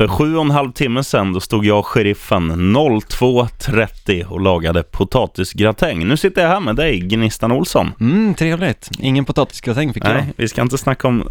För sju och en halv timme sedan då stod jag och sheriffen 02.30 och lagade potatisgratäng. Nu sitter jag här med dig, Gnistan Olsson. Mm, trevligt. Ingen potatisgratäng fick jag. Nej, vi ska inte snacka om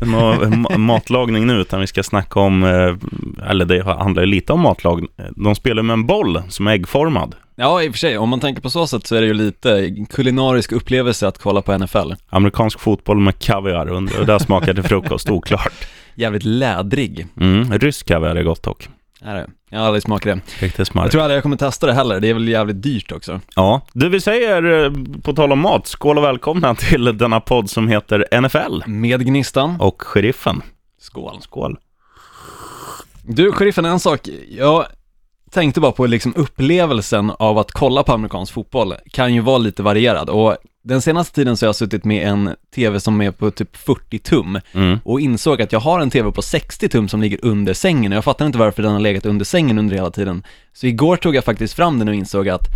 matlagning nu, utan vi ska snacka om, eh, eller det handlar ju lite om matlagning. De spelar med en boll som är äggformad. Ja, i och för sig. Om man tänker på så sätt så är det ju lite kulinarisk upplevelse att kolla på NFL. Amerikansk fotboll med kaviar och det smakar till frukost, oklart. Jävligt lädrig. Mm, rysk kaviar är gott dock. Är det? Jag har aldrig smakat det. Riktigt smart. Jag tror aldrig jag kommer testa det heller. Det är väl jävligt dyrt också. Ja, du vi säger eh, på tal om mat, skål och välkomna till denna podd som heter NFL. Med Gnistan. Och Sheriffen. Skål. Skål. Du, Sheriffen, en sak. Jag tänkte bara på liksom upplevelsen av att kolla på amerikansk fotboll kan ju vara lite varierad och den senaste tiden så har jag suttit med en TV som är på typ 40 tum mm. och insåg att jag har en TV på 60 tum som ligger under sängen och jag fattar inte varför den har legat under sängen under hela tiden. Så igår tog jag faktiskt fram den och insåg att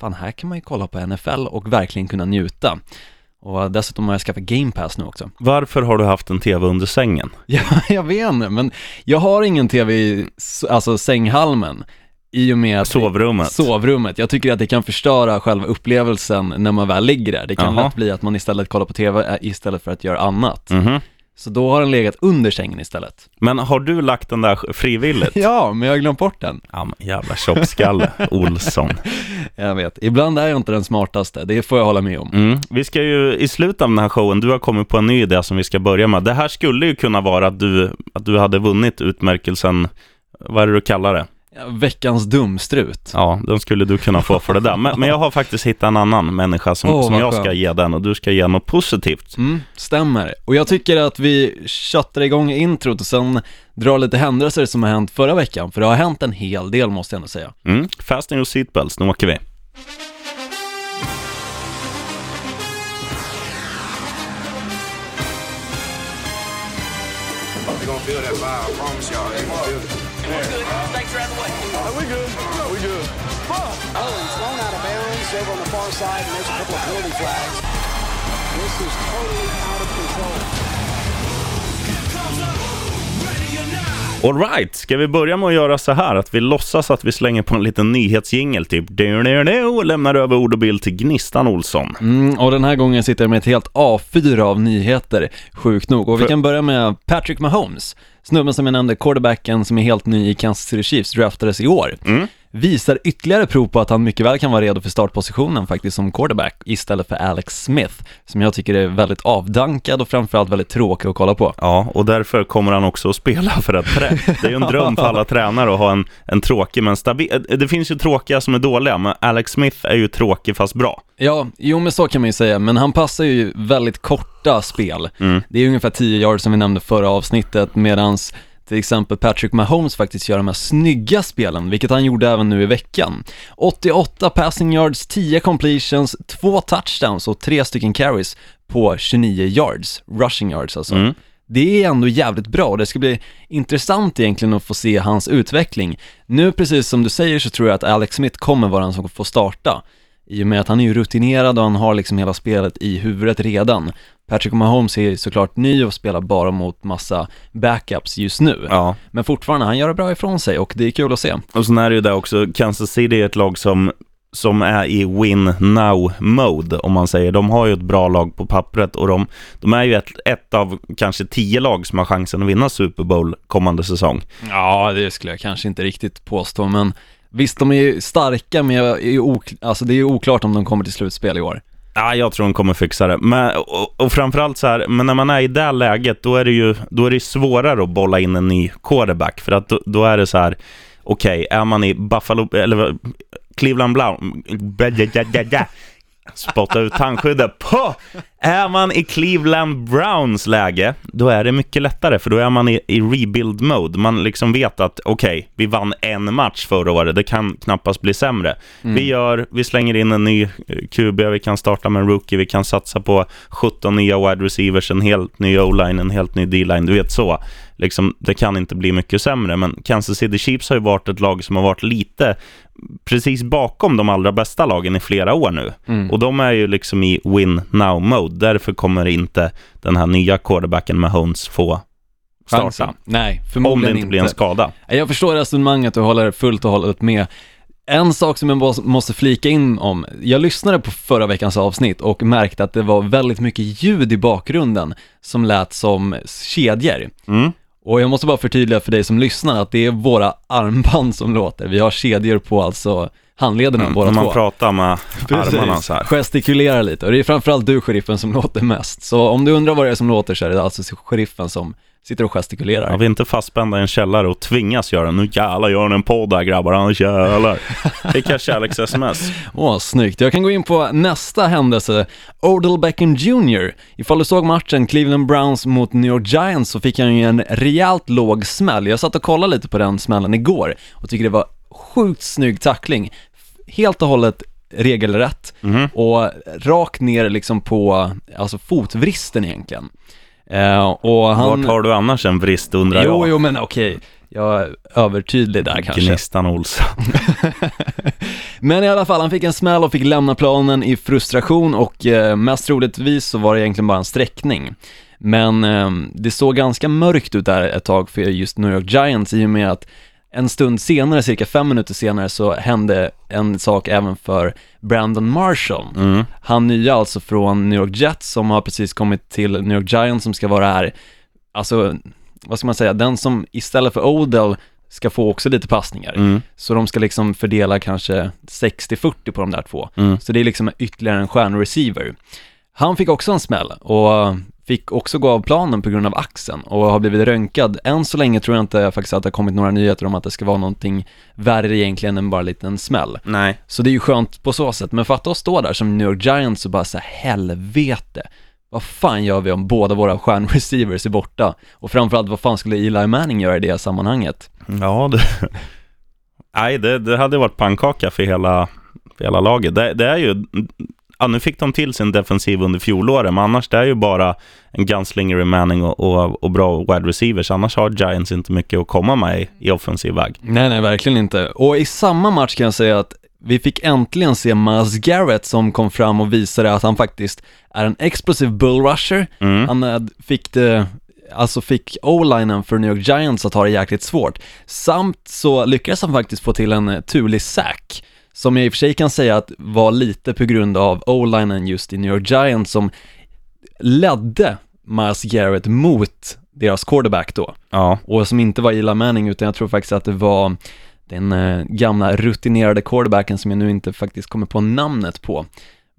fan här kan man ju kolla på NFL och verkligen kunna njuta. Och dessutom har jag skaffat Game Pass nu också. Varför har du haft en TV under sängen? Ja, jag vet inte, men jag har ingen TV i, alltså sänghalmen i och med att sovrummet. sovrummet. Jag tycker att det kan förstöra själva upplevelsen när man väl ligger där. Det kan Jaha. lätt bli att man istället kollar på TV eh, istället för att göra annat. Mhm. Så då har den legat under sängen istället. Men har du lagt den där frivilligt? Ja, men jag har glömt bort den. Ja, men jävla tjockskalle, Olsson. Jag vet, ibland är jag inte den smartaste, det får jag hålla med om. Mm. Vi ska ju i slutet av den här showen, du har kommit på en ny idé som vi ska börja med. Det här skulle ju kunna vara att du, att du hade vunnit utmärkelsen, vad är det du kallar det? Veckans dumstrut. Ja, den skulle du kunna få för det där. Men, men jag har faktiskt hittat en annan människa som, Åh, som jag ska ge den och du ska ge något positivt. Mm, stämmer. Och jag tycker att vi köttar igång introt och sen drar lite händelser som har hänt förra veckan, för det har hänt en hel del måste jag ändå säga. Mm. Fasten your seatbelts, nu åker vi. Over on the far side, and there's a couple of penalty flags. This is totally out of control. Alright, ska vi börja med att göra så här att vi låtsas att vi slänger på en liten nyhetsjingel typ och lämnar över ord och bild till Gnistan Olsson. Mm, och den här gången sitter jag med ett helt A4 av nyheter, sjukt nog. Och vi För- kan börja med Patrick Mahomes, snubben som jag nämnde, quarterbacken som är helt ny i Kansas City Chiefs, draftades i år. Mm. Visar ytterligare prov på att han mycket väl kan vara redo för startpositionen faktiskt som quarterback istället för Alex Smith, som jag tycker är väldigt avdankad och framförallt väldigt tråkig att kolla på. Ja, och därför kommer han också att spela för att trä. Det är ju en dröm för alla tränare att ha en, en tråkig men stabil. Det finns ju tråkiga som är dåliga, men Alex Smith är ju tråkig fast bra. Ja, jo men så kan man ju säga, men han passar ju väldigt korta spel. Mm. Det är ungefär 10 yards som vi nämnde förra avsnittet, medans till exempel Patrick Mahomes faktiskt gör de här snygga spelen, vilket han gjorde även nu i veckan. 88 passing yards, 10 completions, 2 touchdowns och 3 stycken carries på 29 yards, rushing yards alltså. Mm. Det är ändå jävligt bra och det ska bli intressant egentligen att få se hans utveckling. Nu precis som du säger så tror jag att Alex Smith kommer vara den som får starta. I och med att han är ju rutinerad och han har liksom hela spelet i huvudet redan. Patrick Mahomes är såklart ny och spelar bara mot massa backups just nu. Ja, Men fortfarande, han gör det bra ifrån sig och det är kul att se. och sen är det ju det också, Kansas City är ett lag som som är i win now mode om man säger. De har ju ett bra lag på pappret och de, de är ju ett, ett av kanske tio lag som har chansen att vinna Super Bowl kommande säsong. Ja, det skulle jag kanske inte riktigt påstå, men visst, de är ju starka, men jag är ok- alltså, det är ju oklart om de kommer till slutspel i år. Ja, jag tror de kommer fixa det. Men, och, och framförallt så här, men när man är i det läget, då är det ju då är det svårare att bolla in en ny quarterback. För att då, då är det så här, okej, är man i Buffalo, eller Cleveland Brown, spotta ut tandskyddet på. Är man i Cleveland Browns läge, då är det mycket lättare, för då är man i, i rebuild mode. Man liksom vet att, okej, vi vann en match förra året, det kan knappast bli sämre. Vi, gör, vi slänger in en ny eh, QB, vi kan starta med en rookie, vi kan satsa på 17 nya wide receivers, en helt ny O-line, en helt ny D-line, du vet så. Liksom, det kan inte bli mycket sämre, men Kansas City Chiefs har ju varit ett lag som har varit lite precis bakom de allra bästa lagen i flera år nu. Och de är ju liksom i win now mode. Därför kommer inte den här nya quarterbacken med Mahomes få starta. Nej, Om förmodligen det inte blir en skada. Jag förstår resonemanget och håller fullt och hållet med. En sak som jag må- måste flika in om, jag lyssnade på förra veckans avsnitt och märkte att det var väldigt mycket ljud i bakgrunden som lät som kedjor. Mm. Och jag måste bara förtydliga för dig som lyssnar att det är våra armband som låter. Vi har kedjor på alltså handlederna båda Om man två. pratar med armarna så här. Gestikulerar lite och det är framförallt du sheriffen som låter mest. Så om du undrar vad det är som låter så är det alltså sheriffen som sitter och gestikulerar. Ja, vi är inte fastspända i en källare och tvingas göra Nu jävlar gör ni en podd där grabbar, annars jävlar. Skicka kärleks-sms. Åh, snyggt. Jag kan gå in på nästa händelse. Odell Beckham Jr. Ifall du såg matchen Cleveland Browns mot New York Giants så fick han ju en rejält låg smäll. Jag satt och kollade lite på den smällen igår och tycker det var sjukt snygg tackling. Helt och hållet regelrätt och rakt ner liksom på, alltså fotvristen egentligen. Eh, och han... Vart har du annars en vrist undrar Jo, jag? jo, men okej. Jag är övertydlig där kanske. Gnistan Olsson. Men i alla fall, han fick en smäll och fick lämna planen i frustration och eh, mest troligtvis så var det egentligen bara en sträckning. Men eh, det såg ganska mörkt ut där ett tag för just New York Giants i och med att en stund senare, cirka fem minuter senare, så hände en sak även för Brandon Marshall. Han nya alltså från New York Jets som har precis kommit till New York Giants som ska vara här, alltså, vad ska man säga, den som istället för Odell ska få också lite passningar. Så de ska liksom fördela kanske 60-40 på de där två. Så det är liksom ytterligare en stjärnreceiver. Han fick också en smäll och fick också gå av planen på grund av axeln och har blivit röntgad. Än så länge tror jag inte faktiskt att det har kommit några nyheter om att det ska vara någonting värre egentligen än bara en liten smäll. Nej. Så det är ju skönt på så sätt, men fatta att stå där som New York Giants och bara säga helvete, vad fan gör vi om båda våra stjärnreceivers är borta? Och framförallt, vad fan skulle Eli Manning göra i det sammanhanget? Ja, det... Nej, det, det hade varit pannkaka för hela, för hela laget. Det, det är ju... Ja, nu fick de till sin defensiv under fjolåret, men annars det är ju bara en gunslinger i Manning och, och, och bra wide receivers. Annars har Giants inte mycket att komma med i, i offensiv väg. Nej, nej, verkligen inte. Och i samma match kan jag säga att vi fick äntligen se Miles Garrett som kom fram och visade att han faktiskt är en explosiv bullrusher. Han eh, fick det alltså fick o-linen för New York Giants att ha det jäkligt svårt. Samt så lyckades han faktiskt få till en eh, turlig sack, som jag i och för sig kan säga att var lite på grund av o-linen just i New York Giants som ledde Miles Garrett mot deras quarterback då Ja, och som inte var Eli Manning utan jag tror faktiskt att det var den eh, gamla rutinerade quarterbacken som jag nu inte faktiskt kommer på namnet på.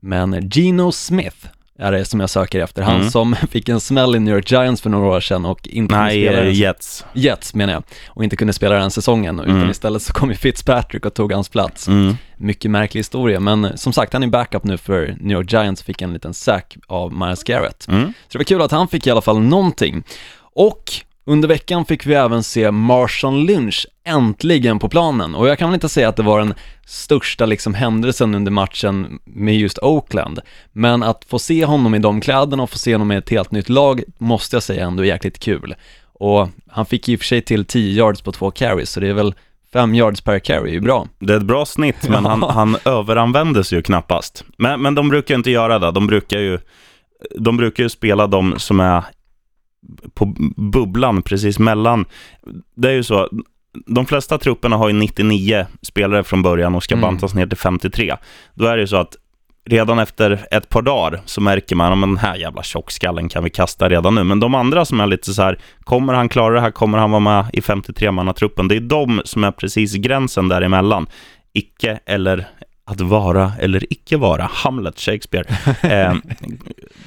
Men Geno Smith är det som jag söker efter. Han Mm. som fick en smäll i New York Giants för några år sedan och inte kunde nej, spela eh, den, Jets. Jets menar jag, och inte kunde spela den säsongen utan Mm. istället så kom ju Fitzpatrick och tog hans plats. Mm. Mycket märklig historia, men eh, som sagt han är backup nu för New York Giants och fick en liten sack av Miles Garrett. Mm. Så det var kul att han fick i alla fall någonting. Och under veckan fick vi även se Marshawn Lynch äntligen på planen och jag kan väl inte säga att det var den största liksom händelsen under matchen med just Oakland, men att få se honom i de kläderna och få se honom i ett helt nytt lag måste jag säga ändå är jäkligt kul. Och han fick i och för sig till 10 yards på två carries, så det är väl 5 yards per carry, är ju bra. Det är ett bra snitt, men han, han överanvändes ju knappast. Men, men de brukar ju inte göra det. De brukar ju, de brukar ju spela de som är på bubblan precis mellan. Det är ju så, de flesta trupperna har ju 99 spelare från början och ska Mm. bantas ner till 53. Då är det ju så att redan efter ett par dagar så märker man att den här jävla tjockskallen kan vi kasta redan nu. Men de andra som är lite så här, kommer han klara det här? Kommer han vara med i 53-mannatruppen? Det är de som är precis gränsen däremellan. Icke eller att vara eller icke vara. Hamlet, Shakespeare. Eh,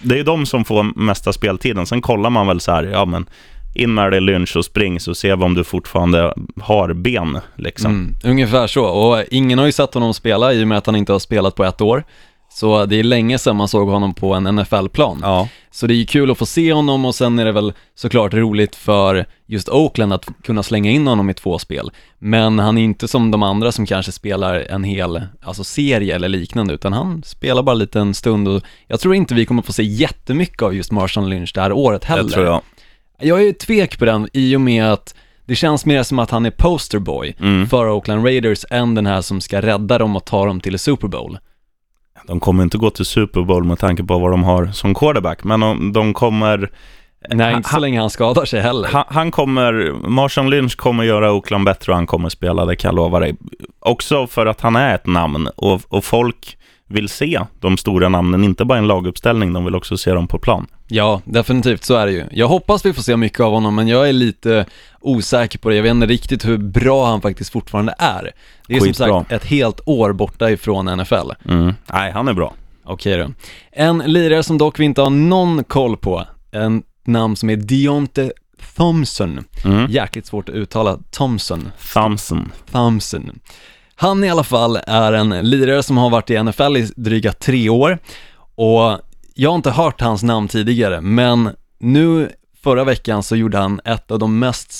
det är ju de som får mesta speltiden. Sen kollar man väl så här, ja men in med dig lynch och spring så ser vi om du fortfarande har ben. Liksom. Mm, ungefär så, och ingen har ju sett honom spela i och med att han inte har spelat på ett år. Så det är länge sedan man såg honom på en NFL-plan. Ja. Så det är ju kul att få se honom och sen är det väl såklart roligt för just Oakland att kunna slänga in honom i två spel. Men han är inte som de andra som kanske spelar en hel alltså serie eller liknande, utan han spelar bara lite en stund och jag tror inte vi kommer få se jättemycket av just Marshawn Lynch det här året heller. Det tror jag. Jag är tvek på den i och med att det känns mer som att han är posterboy Mm. för Oakland Raiders än den här som ska rädda dem och ta dem till Super Bowl. De kommer inte gå till Super Bowl med tanke på vad de har som quarterback, men de, de kommer Nej, inte så han- länge han skadar sig heller. Han, han kommer, Marshawn Lynch kommer göra Oakland bättre och han kommer spela, det kan jag lova dig. Också för att han är ett namn och, och folk vill se de stora namnen, inte bara en laguppställning, de vill också se dem på plan. Ja, definitivt, så är det ju. Jag hoppas vi får se mycket av honom, men jag är lite osäker på det. Jag vet inte riktigt hur bra han faktiskt fortfarande är. Det är som Skitbra. sagt ett helt år borta ifrån NFL. Mm. Nej, han är bra. Okej då. En lirare som dock vi inte har någon koll på, en namn som är Deonte Thompson. Mm. Jäkligt svårt att uttala Thompson. Thompson. Thompson. Han i alla fall är en lirare som har varit i NFL i dryga tre år och jag har inte hört hans namn tidigare men nu förra veckan så gjorde han ett av de mest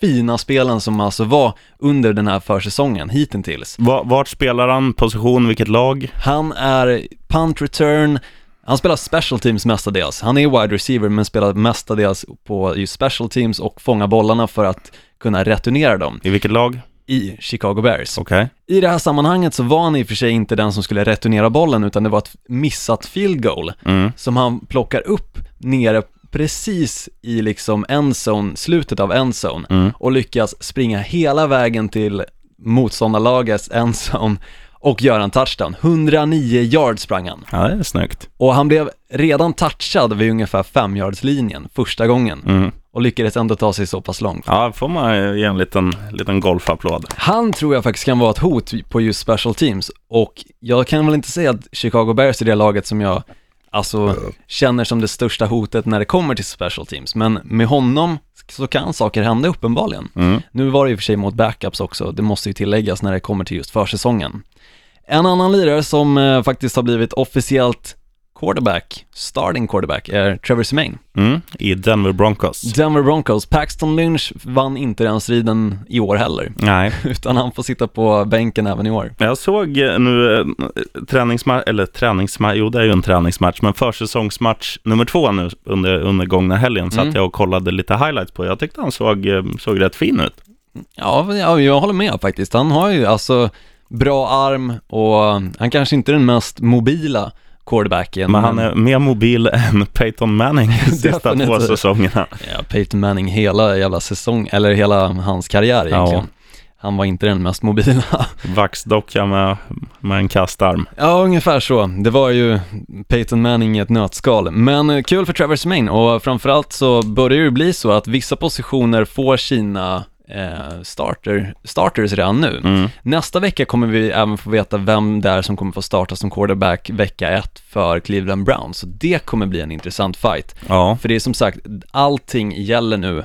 fina spelen som alltså var under den här försäsongen hittills. Va- Vart spelar han? Position? Vilket lag? Han är punt return, han spelar special teams mestadels. Han är wide receiver men spelar mestadels på just special teams och fångar bollarna för att kunna returnera dem I vilket lag? I Chicago Bears. Okej. I det här sammanhanget så var han i och för sig inte den som skulle returnera bollen utan det var ett missat field goal Mm. som han plockar upp nere precis i liksom endzone, slutet av endzone Mm. och lyckas springa hela vägen till motståndarlagets endzone och göra en touchdown. 109 yards sprang han. Ja, det är snyggt. Och han blev redan touchad vid ungefär 5 yards linjen första gången Mm. Och lyckades ändå ta sig så pass långt. Ja, får man ge en liten, liten golfapplåd. Han tror jag faktiskt kan vara ett hot på just special teams och jag kan väl inte säga att Chicago Bears är det laget som jag alltså känner som det största hotet när det kommer till special teams, men med honom så kan saker hända uppenbarligen. Mm. Nu var det i och för sig mot backups också, det måste ju tilläggas när det kommer till just försäsongen. En annan lirare som eh, faktiskt har blivit officiellt quarterback, starting quarterback, är Trevor Semaine. Mm. I Denver Broncos. Denver Broncos, Paxton Lynch vann inte den striden i år heller, Nej, utan han får sitta på bänken även i år. jag såg eh, nu eh, träningsmatch, eller träningsmatch, jo det är ju en träningsmatch, men försäsongsmatch nummer två nu under, under gångna helgen satt Mm. jag och kollade lite highlights på. Jag tyckte han såg, eh, såg rätt fin ut. Ja, ja, jag håller med faktiskt. Han har ju alltså bra arm och han kanske inte är den mest mobila quarterbacken. Men han är mer mobil än Peyton Manning de sista två säsongerna. Ja, Peyton Manning hela jävla säsong, eller hela hans karriär egentligen. Han var inte den mest mobila. Vaxdocka med, med en kastarm. Ja, ungefär så. Det var ju Peyton Manning i ett nötskal. Men eh, kul för Trevor Semaine och framförallt så börjar det bli så att vissa positioner får sina eh, starter, starters redan nu. Mm. Nästa vecka kommer vi även få veta vem det är som kommer få starta som quarterback vecka ett för Cleveland Browns. Så det kommer bli en intressant fight. Ja, För det är som sagt, allting gäller nu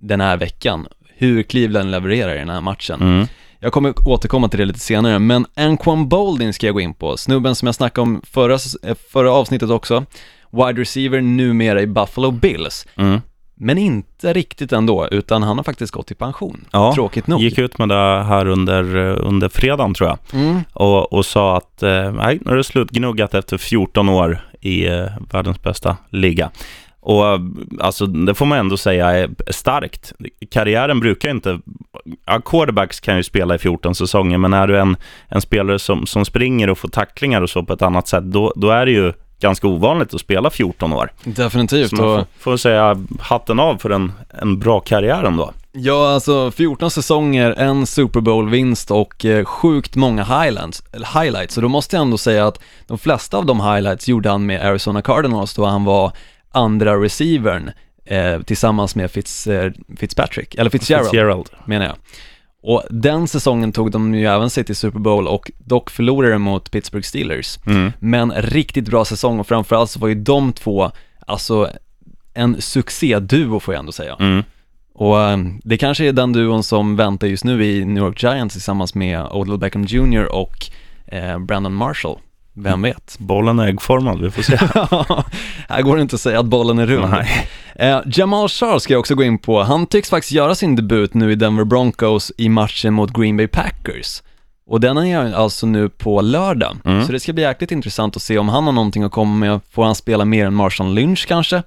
den här veckan. Hur Cleveland levererar i den här matchen. mm. Jag kommer återkomma till det lite senare, men Anquan Boldin ska jag gå in på. Snubben som jag snackade om förra, eh, förra avsnittet också. Wide receiver numera i Buffalo Bills. Mm. Men inte riktigt ändå, utan han har faktiskt gått i pension. Ja, Tråkigt nog. gick ut med det här under, eh, under fredagen tror jag. Mm. Och, och sa att eh, nej, nu är det slutgnuggat efter 14 år i eh, världens bästa liga. Och alltså, det får man ändå säga är starkt. Karriären brukar inte... Ja, quarterbacks kan ju spela i 14 säsonger, men är du en, en spelare som, som springer och får tacklingar och så på ett annat sätt, då, då är det ju ganska ovanligt att spela 14 år. Definitivt. Så man får, säga hatten av för en, en bra karriär ändå. ja, alltså 14 säsonger, en Super Bowl-vinst och eh, sjukt många highlights, eller highlights. Så då måste jag ändå säga att de flesta av de highlights gjorde han med Arizona Cardinals då han var andra receivern eh, tillsammans med Fitz, eh, Fitzpatrick, eller Fitzgerald. Fitzgerald. menar jag. Och den säsongen tog de ju även sig till Super Bowl och dock förlorade de mot Pittsburgh Steelers. Mm. Men riktigt bra säsong och framförallt så var ju de två, alltså en succéduo får jag ändå säga. Mm. Och eh, det kanske är den duon som väntar just nu i New York Giants tillsammans med Odell Beckham Jr och eh, Brandon Marshall. Vem vet? Bollen är äggformad, vi får se. här går det inte att säga att bollen är rund. Eh, Jamal Charles ska jag också gå in på. Han tycks faktiskt göra sin debut nu i Denver Broncos i matchen mot Green Bay Packers. Och den är alltså nu på lördag. Mm. Så det ska bli jäkligt intressant att se om han har någonting att komma med. Får han spela mer än Marshawn Lynch kanske?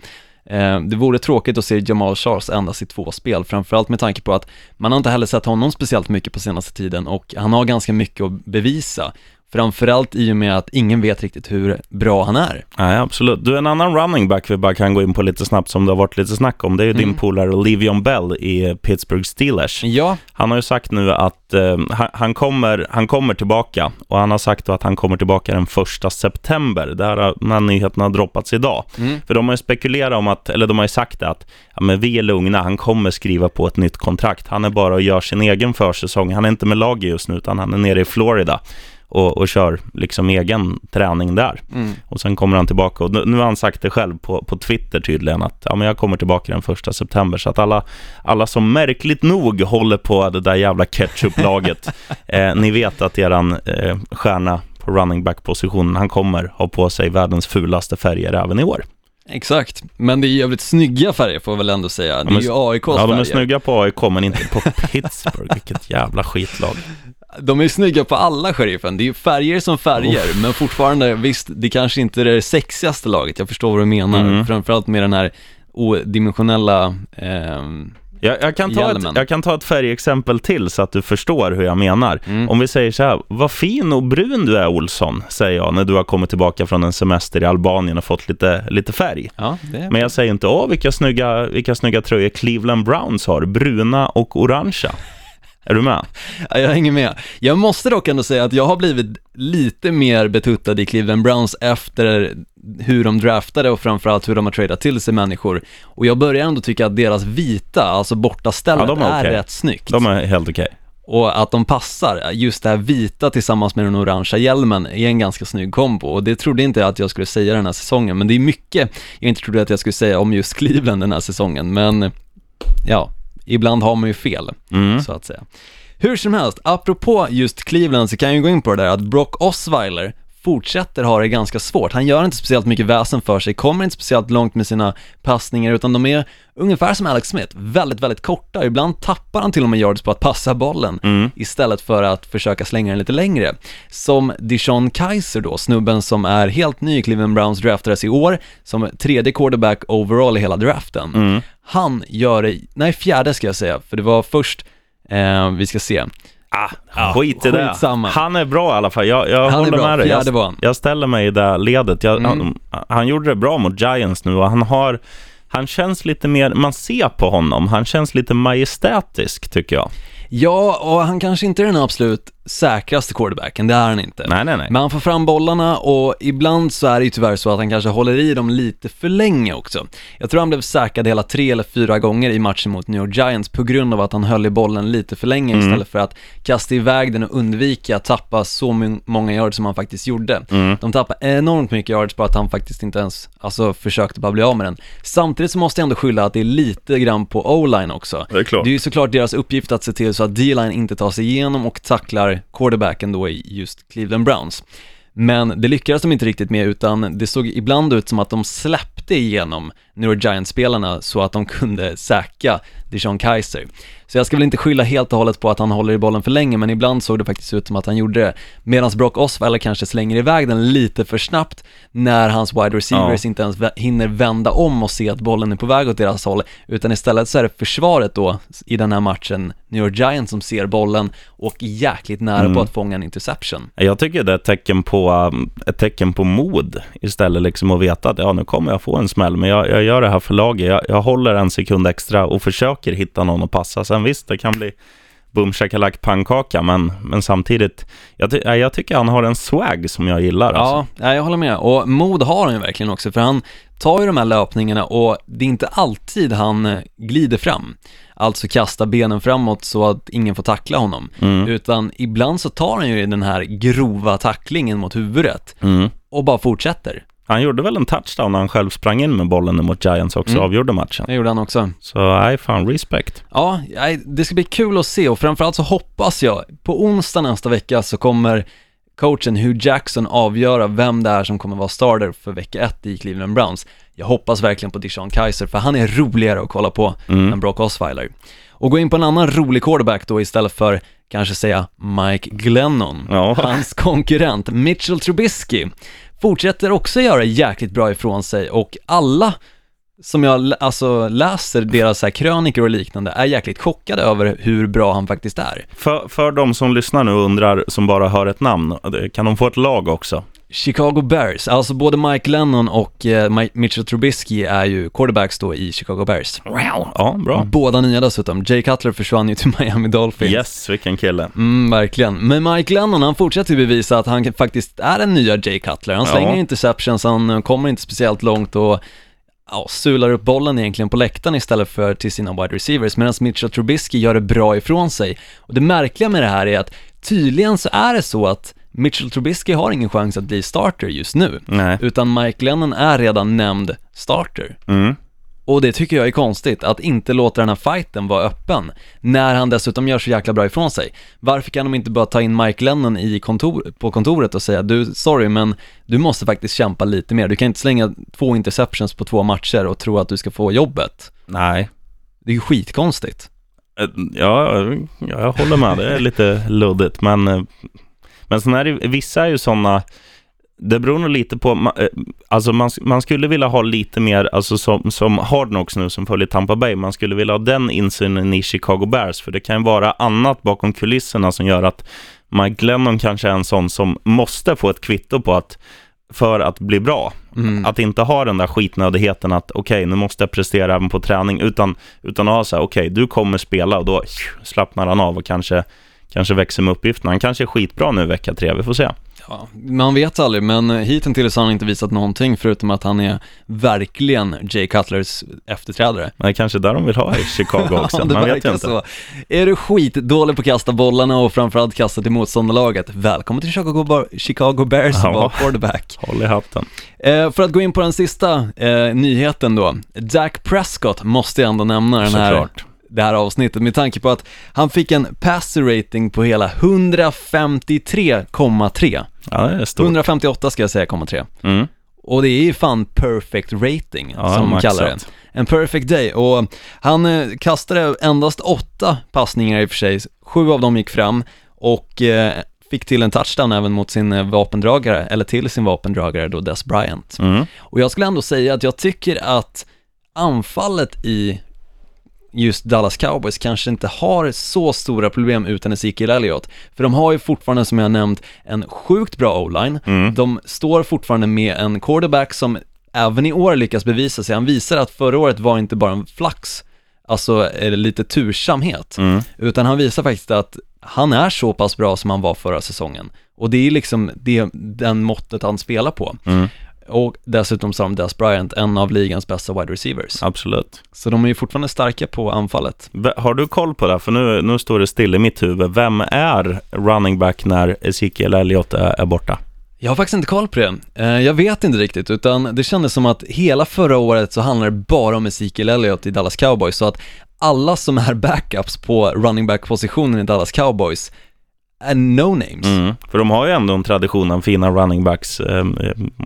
Eh, det vore tråkigt att se Jamal Charles endast i två spel, framförallt med tanke på att man har inte heller sett honom speciellt mycket på senaste tiden och han har ganska mycket att bevisa. Framförallt i och med att ingen vet riktigt hur bra han är. Nej, absolut. Du, en annan running back vi bara kan gå in på lite snabbt som det har varit lite snack om, det är ju din Mm. polare Le'Veon Bell i Pittsburgh Steelers. Ja, Han har ju sagt nu att eh, han, kommer, han kommer tillbaka och han har sagt att han kommer tillbaka den första september. Har, den här nyheten har droppats idag. Mm. För de har ju spekulerat om att, eller de har ju sagt det att ja, men vi är lugna, han kommer skriva på ett nytt kontrakt. Han är bara och gör sin egen försäsong. Han är inte med laget just nu utan han är nere i Florida och, och kör liksom egen träning där. Mm. Och sen kommer han tillbaka och nu, har han sagt det själv på, på Twitter tydligen att ja, men jag kommer tillbaka den första september. Så att alla, alla som märkligt nog håller på det där jävla ketchup-laget, eh, ni vet att eran eh, stjärna på running back-positionen, han kommer ha på sig världens fulaste färger även i år. exakt. Men det är jävligt snygga färger får jag väl ändå säga. Det är ju AIKs Ja, de är färger. snygga på AIK, men inte på Pittsburgh. Vilket jävla skitlag. De är snygga på alla sheriffen, det är ju färger som färger, men fortfarande, visst, det kanske inte är det sexigaste laget, jag förstår vad du menar, Mm. framförallt med den här odimensionella, ehm, Jag, jag, kan ta ett, Hjälmen. jag kan ta ett färgexempel till så att du förstår hur jag menar. Mm. Om vi säger så här, vad fin och brun du är Olsson, säger jag när du har kommit tillbaka från en semester i Albanien och fått lite, lite färg. ja, det Men jag säger inte, åh vilka snygga, vilka snygga tröjor Cleveland Browns har, bruna och orangea. Är du med? Ja, jag hänger med. Jag måste dock ändå säga att jag har blivit lite mer betuttad i Cleveland Browns efter hur de draftade och framförallt hur de har tradat till sig människor. Och jag börjar ändå tycka att deras vita, alltså bortastället, Ja, är är, rätt snyggt. De är helt okej. Och att de passar, just det här vita tillsammans med den orangea hjälmen är en ganska snygg kombo och det trodde inte jag att jag skulle säga den här säsongen, men det är mycket jag inte trodde att jag skulle säga om just Cleveland den här säsongen, men ja, ibland har man ju fel, Mm. så att säga. Hur som helst, apropå just Cleveland så kan jag ju gå in på det där att Brock Osweiler fortsätter ha det ganska svårt. Han gör inte speciellt mycket väsen för sig, kommer inte speciellt långt med sina passningar, utan de är ungefär som Alex Smith, väldigt, väldigt korta. Ibland tappar han till och med yards på att passa bollen istället för att försöka slänga den lite längre. Som Dishon Kaiser då, snubben som är helt ny i Cleveland Browns, draftades i år som tredje quarterback overall i hela draften. Han gör det, nej fjärde ska jag säga, för det var först, eh, vi ska se, Ah, skit i det. skitsamma. Han är bra i alla fall. Jag, jag håller med dig. Jag, jag ställer mig i det ledet. Jag, Mm. han, han gjorde det bra mot Giants nu och han har han känns lite mer, man ser på honom, han känns lite majestätisk tycker jag. Ja, och han kanske inte är den absolut säkraste quarterbacken, det är han inte. Nej, nej, nej. Men han får fram bollarna och ibland så är det ju tyvärr så att han kanske håller i dem lite för länge också. Jag tror han blev säkrad hela tre eller fyra gånger i matchen mot New York Giants på grund av att han höll i bollen lite för länge Mm. istället för att kasta iväg den och undvika att tappa så många yards som han faktiskt gjorde. Mm. De tappade enormt mycket yards på att han faktiskt inte ens, alltså försökte bara bli av med den. Samtidigt så måste jag ändå skylla att det är lite grann på O-line också. Det är klart. Det är ju såklart deras uppgift att se till så att D-line inte tar sig igenom och tacklar quarterbacken då i just Cleveland Browns. Men det lyckades de inte riktigt med utan det såg ibland ut som att de släppte igenom New York Giants-spelarna så att de kunde säkra Dijon Kaiser. Så jag ska väl inte skylla helt och hållet på att han håller i bollen för länge, men ibland såg det faktiskt ut som att han gjorde det. Medan Brock Osweiler kanske slänger iväg den lite för snabbt när hans wide receivers Ja. inte ens hinner vända om och se att bollen är på väg åt deras håll, utan istället så är det försvaret då i den här matchen, New York Giants som ser bollen och är jäkligt nära Mm. på att fånga en interception. Jag tycker det är ett tecken på, um, ett tecken på mod istället liksom att veta att ja, nu kommer jag få en smäll, men jag, jag gör det här för laget. Jag, jag håller en sekund extra och försöker hitta någon att passa. Sen visst, det kan bli boom shakalak pannkaka, men, men samtidigt, jag, ty- ja, jag tycker han har en swag som jag gillar. Alltså. Ja, ja, jag håller med. Och mod har han ju verkligen också, för han tar ju de här löpningarna och det är inte alltid han eh, glider fram. Alltså kastar benen framåt så att ingen får tackla honom. Mm. Utan ibland så tar han ju den här grova tacklingen mot huvudet Mm. och bara fortsätter. Han gjorde väl en touchdown när han själv sprang in med bollen mot Giants också, Mm. avgjorde matchen. Det gjorde han också. Så nej, fan respect. Ja, det ska bli kul att se och framförallt så hoppas jag, på onsdag nästa vecka så kommer coachen Hugh Jackson avgöra vem det är som kommer vara starter för vecka ett i Cleveland Browns. Jag hoppas verkligen på Deshaun Kaiser för han är roligare att kolla på än Brock Osweiler. Och gå in på en annan rolig quarterback då istället för kanske säga Mike Glennon, Ja. hans konkurrent Mitchell Trubisky fortsätter också göra jäkligt bra ifrån sig och alla som jag alltså läser deras så här krönikor och liknande, är jäkligt chockade över hur bra han faktiskt är. För, för de som lyssnar nu och undrar, som bara hör ett namn, kan de få ett lag också? Chicago Bears, alltså både Mike Lennon och eh, Mi- Mitchell Trubisky är ju quarterbacks då i Chicago Bears. Ja, bra. Båda nya dessutom. Jay Cutler försvann ju till Miami Dolphins. Yes, vilken kille. Mm, verkligen. Men Mike Lennon, han fortsätter ju bevisa att han faktiskt är den nya Jay Cutler. Han slänger Ja. interceptions, han eh, kommer inte speciellt långt och ja, sular upp bollen egentligen på läktaren istället för till sina wide receivers, medan Mitchell Trubisky gör det bra ifrån sig. Och det märkliga med det här är att tydligen så är det så att Mitchell Trubisky har ingen chans att bli starter just nu, Nej. utan Mike Lennon är redan nämnd starter. Mm. Och det tycker jag är konstigt, att inte låta den här fighten vara öppen, när han dessutom gör så jäkla bra ifrån sig. Varför kan de inte bara ta in Mike Lennon i kontor, på kontoret och säga du, sorry men du måste faktiskt kämpa lite mer, du kan inte slänga två interceptions på två matcher och tro att du ska få jobbet. Nej. Det är ju skitkonstigt. Ja, jag håller med. Det är lite luddigt, men, eh, men sen är det, vissa är ju sådana, det beror nog lite på, eh, alltså man, man skulle vilja ha lite mer, alltså som, som Hardnox nu som följer Tampa Bay, man skulle vilja ha den insynen i Chicago Bears, för det kan ju vara annat bakom kulisserna som gör att Mike Lennon kanske är en sån som måste få ett kvitto på att för att bli bra. Att inte ha den där skitnödigheten att okej, nu måste jag prestera även på träning, utan, utan att ha så här, okej, du kommer spela och då slappnar han av och kanske, kanske växer med uppgifterna. Han kanske är skitbra nu vecka tre, vi får se. Ja, man vet aldrig, men hittills har han inte visat någonting förutom att han är verkligen Jay Cutlers efterträdare. Men det är kanske där de vill ha i Chicago också, Ja, man vet ju inte. så. Är du skitdålig på att kasta bollarna och framförallt kasta till motståndarlaget, välkommen till Chicago, Bar- Chicago Bears Ja. vara quarterback. Håll i hatten. Eh, för att gå in på den sista eh, nyheten då, Dak Prescott måste jag ändå nämna den här, Såklart. Det här avsnittet med tanke på att han fick en passer rating på hela 153,3. Ja, det är stort. 158 ska jag säga, 0,3. Mm. Och det är ju fan perfect rating, Ja, som maxat. kallar det. En perfect day och han eh, kastade endast åtta passningar i och för sig, sju av dem gick fram och eh, fick till en touchdown även mot sin eh, vapendragare, eller till sin vapendragare då Des Bryant. Mm. Och jag skulle ändå säga att jag tycker att anfallet i just Dallas Cowboys kanske inte har så stora problem utan Ezekiel Elliott. För de har ju fortfarande, som jag nämnt, en sjukt bra o-line. Mm. De står fortfarande med en quarterback som även i år lyckas bevisa sig. Han visar att förra året var inte bara en flax, alltså lite tursamhet, Mm. utan han visar faktiskt att han är så pass bra som han var förra säsongen. Och det är liksom det, den måttet han spelar på. Mm. Och dessutom har de Des Bryant, en av ligans bästa wide receivers. Absolut. Så de är ju fortfarande starka på anfallet. Har du koll på det? För nu, nu står det still i mitt huvud. Vem är running back när Ezekiel Elliott är, är borta? Jag har faktiskt inte koll på det. Eh, Jag vet inte riktigt, utan det kändes som att hela förra året så handlade det bara om Ezekiel Elliott i Dallas Cowboys, så att alla som är backups på running back-positionen i Dallas Cowboys är no-names. Mm. För de har ju ändå en tradition av fina running backs. Eh,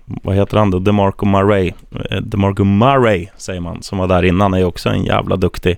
vad heter han då? DeMarco Murray. Eh, DeMarco Murray säger man, som var där innan, är ju också en jävla duktig,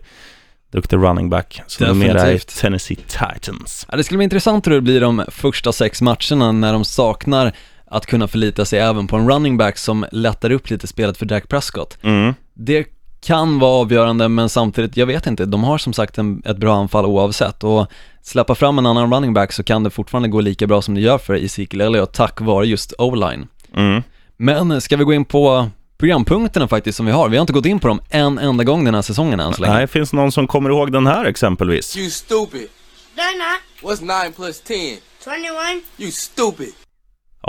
duktig running back. Så numera är. Tennessee Titans. Ja, det skulle bli intressant hur det blir de första sex matcherna när de saknar att kunna förlita sig även på en running back som lättar upp lite spelet för Dak Prescott. Mm. Det kan vara avgörande men samtidigt, jag vet inte, de har som sagt en, ett bra anfall oavsett och släppa fram en annan running back så kan det fortfarande gå lika bra som det gör för Ezekiel Elliott tack vare just O-line. Mm. Men ska vi gå in på programpunkterna faktiskt som vi har? Vi har inte gått in på dem en enda gång den här säsongen än så länge. Nej, finns någon som kommer ihåg den här exempelvis? You stupid. They're not. What's 9 plus 10? 21. You stupid.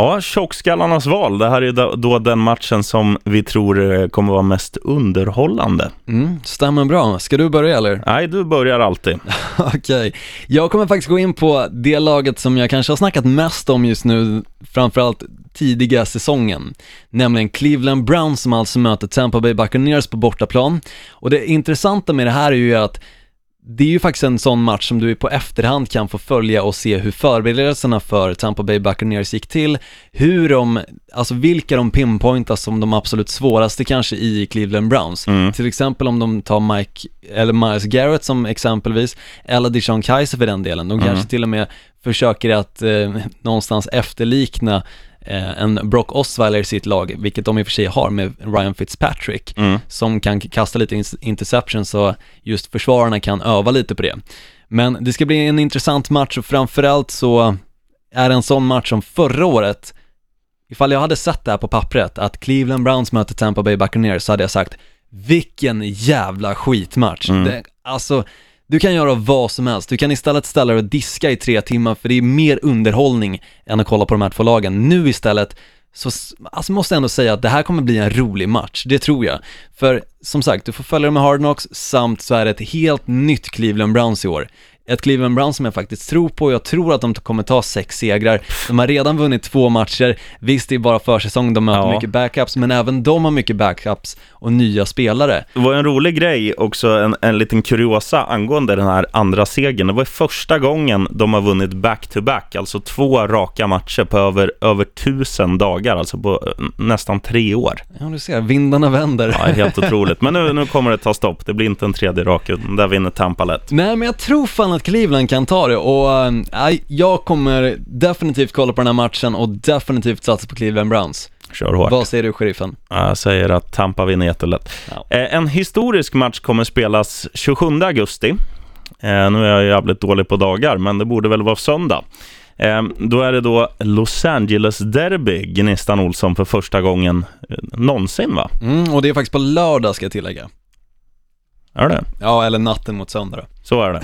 Ja, tjockskallarnas val. Det här är då- den matchen som vi tror eh, kommer vara mest underhållande. Mm, stämmer bra. Ska du börja eller? Nej, du börjar alltid. Okej, jag kommer faktiskt gå in på det laget som jag kanske har snackat mest om just nu, framförallt tidiga säsongen, nämligen Cleveland Browns som alltså möter Tampa Bay Buccaneers på bortaplan. Och det intressanta med det här är ju att det är ju faktiskt en sån match som du på efterhand kan få följa och se hur förberedelserna för Tampa Bay Buccaneers gick till, hur de, alltså vilka de pinpointar som de absolut svåraste kanske i Cleveland Browns. Mm. Till exempel om de tar Mike, eller Miles Garrett som exempelvis, eller Deshaun Kaiser för den delen. De kanske till och med försöker att eh, någonstans efterlikna en Brock Osweiler i sitt lag, vilket de i och för sig har med Ryan Fitzpatrick, Mm. som kan kasta lite interceptions så just försvararna kan öva lite på det. Men det ska bli en intressant match och framförallt så är det en sån match som förra året, ifall jag hade sett det här på pappret, att Cleveland Browns möter Tampa Bay Buccaneers, så hade jag sagt, vilken jävla skitmatch. Mm. Det, alltså, du kan göra vad som helst, du kan istället ställa dig och diska i tre timmar, för det är mer underhållning än att kolla på de här två lagen. Nu istället, så alltså måste jag ändå säga att det här kommer bli en rolig match, det tror jag. För som sagt, du får följa dem med Hard Knocks, samt så är det ett helt nytt Cleveland Browns i år. Ett Cleveland Browns som jag faktiskt tror på, jag tror att de kommer ta sex segrar. De har redan vunnit två matcher, visst det är bara försäsong, de möter Ja. mycket backups, men även de har mycket backups och nya spelare. Det var en rolig grej också, en, en liten kuriosa angående den här andra segern. Det var första gången de har vunnit back-to-back, alltså två raka matcher på över, över tusen dagar, alltså på eh, nästan tre år. Ja, du ser, vindarna vänder. Ja, helt otroligt. Men nu, nu kommer det ta stopp. Det blir inte en tredje rak, där vinner Tampa lätt. Nej, men jag tror fan att Cleveland kan ta det och äh, jag kommer definitivt kolla på den här matchen och definitivt satsa på Cleveland Browns. Kör hårt. Vad säger du, sheriffen? Jag säger att Tampa vinner jättelätt. Ja. Eh, En historisk match kommer spelas 27 augusti. Eh, Nu är jag jävligt dålig på dagar, men det borde väl vara söndag. Då är det då Los Angeles Derby, Gnistan Olsson, för första gången någonsin, va? Mm, och det är faktiskt på lördag ska jag tillägga. Är det? Ja, eller natten mot söndag. Så är det.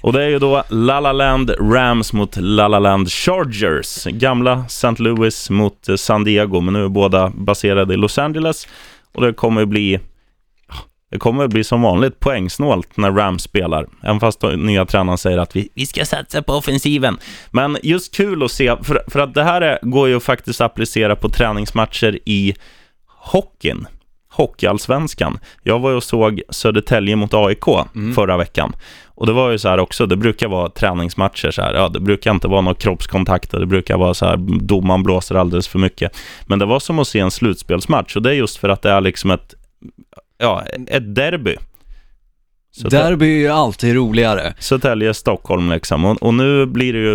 Och det är ju då La La Land Rams mot La La Land Chargers. Gamla St. Louis mot San Diego, men nu är båda baserade i Los Angeles. Och det kommer bli det kommer bli som vanligt poängsnålt när Rams spelar. Även fast då nya tränaren säger att vi, vi ska satsa på offensiven. Men just kul att se, för, för att det här är, går ju faktiskt att applicera på träningsmatcher i hockeyn. Hockeyallsvenskan. Jag var ju och såg Södertälje mot AIK förra veckan. Och det var ju så här också, det brukar vara träningsmatcher så här. Ja, det brukar inte vara några kroppskontakter, det brukar vara så här, domaren blåser alldeles för mycket. Men det var som att se en slutspelsmatch och det är just för att det är liksom ett, ja, ett derby. Det- Derby är ju alltid roligare. Södertälje, Stockholm liksom. Och, och nu blir det ju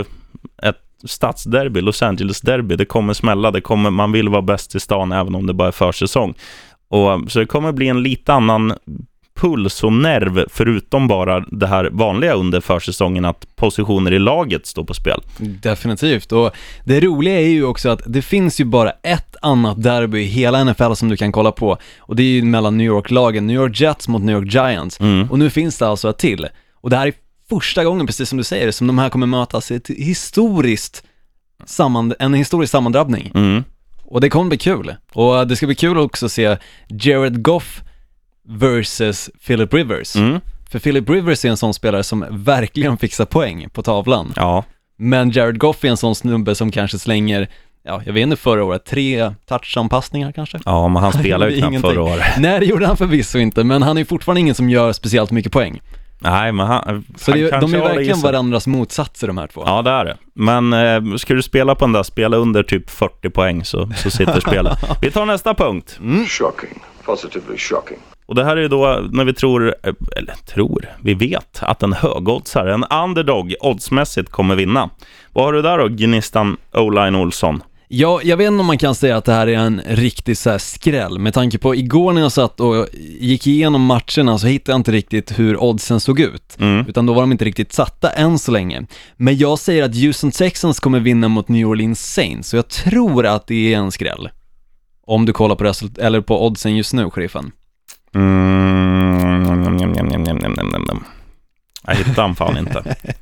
ett stadsderby, Los Angeles derby. Det kommer smälla, det kommer, man vill vara bäst i stan även om det bara är försäsong. Och, så det kommer bli en lite annan puls och nerv förutom bara det här vanliga under försäsongen att positioner i laget står på spel. Definitivt, och det roliga är ju också att det finns ju bara ett annat derby i hela NFL som du kan kolla på och det är ju mellan New York-lagen, New York Jets mot New York Giants. Mm. Och nu finns det alltså ett till. Och det här är första gången, precis som du säger, som de här kommer mötas i ett historiskt samman, en historisk sammandrabbning. Mm. Och det kommer bli kul. Och det ska bli kul också att se Jared Goff versus Philip Rivers. Mm. För Philip Rivers är en sån spelare som verkligen fixar poäng på tavlan. Ja, Men Jared Goff är en sån snubbe som kanske slänger, ja, jag vet inte förra året, tre touchdown-passningar kanske? ja, men han spelade ju knappt förra året. Nej, det gjorde han förvisso inte, men han är fortfarande ingen som gör speciellt mycket poäng. Nej, men han, Så han det, de är verkligen varandras motsatser de här två. Ja, det är det. Men eh, ska du spela på den där, spela under typ 40 poäng så, så sitter spelet. Vi tar nästa punkt. Shocking. Positively shocking. Och det här är ju då när vi tror, eh, eller tror, vi vet att en högoddsare, en underdog, oddsmässigt kommer vinna. Vad har du där då, Gnistan Oline Olsson? Ja, jag vet inte om man kan säga att det här är en riktig så här skräll, med tanke på igår när jag satt och gick igenom matcherna så hittade jag inte riktigt hur oddsen såg ut, Mm. utan då var de inte riktigt satta än så länge. Men jag säger att Houston Texans kommer vinna mot New Orleans Saints, så jag tror att det är en skräll. Om du kollar på, result- eller på oddsen just nu, sheriffen. Mm. njam, njam, njam. Jag hittar han fan inte.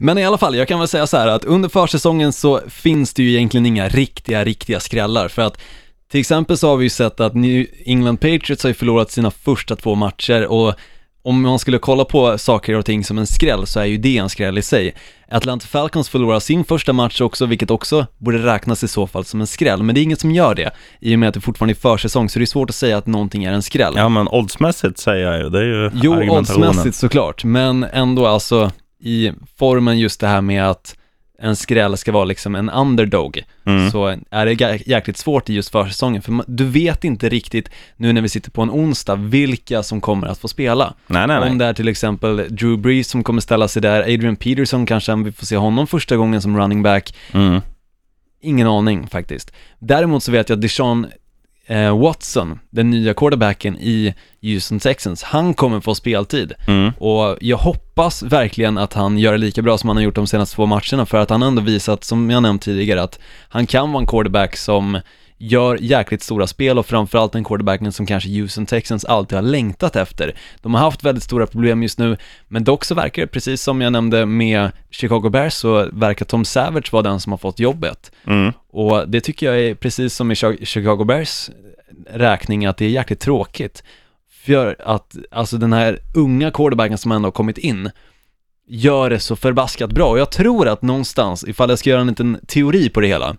Men i alla fall, jag kan väl säga så här att under försäsongen så finns det ju egentligen inga riktiga, riktiga skrällar för att till exempel så har vi ju sett att New England Patriots har ju förlorat sina första två matcher och om man skulle kolla på saker och ting som en skräll så är ju det en skräll i sig. Atlanta Falcons förlorar sin första match också, vilket också borde räknas i så fall som en skräll, men det är inget som gör det, i och med att det fortfarande är försäsong, så det är svårt att säga att någonting är en skräll. Ja, men oddsmässigt säger jag ju. Det är ju Jo, oddsmässigt såklart, men ändå alltså i formen just det här med att en skräll ska vara liksom en underdog, Mm. så är det jä- jäkligt svårt i just försäsongen, för du vet inte riktigt nu när vi sitter på en onsdag vilka som kommer att få spela. Nej, nej, nej. Om det är till exempel Drew Brees som kommer ställa sig där, Adrian Peterson kanske, vi får se honom första gången som running back. Mm. ingen aning faktiskt. Däremot så vet jag att Deshaun eh, Watson, den nya quarterbacken i Houston Texans, han kommer få speltid. Mm. Och jag hoppas verkligen att han gör det lika bra som han har gjort de senaste två matcherna, för att han har ändå visat, som jag nämnt tidigare, att han kan vara en quarterback som gör jäkligt stora spel och framförallt den quarterbacken som kanske Houston Texans alltid har längtat efter. De har haft väldigt stora problem just nu, men dock så verkar det, precis som jag nämnde med Chicago Bears, så verkar Tom Savage vara den som har fått jobbet. Mm. Och det tycker jag är precis som i Chi- Chicago Bears räkning att det är jäkligt tråkigt. För att, alltså den här unga quarterbacken som ändå har kommit in, gör det så förbaskat bra. Och jag tror att någonstans, ifall jag ska göra en liten teori på det hela,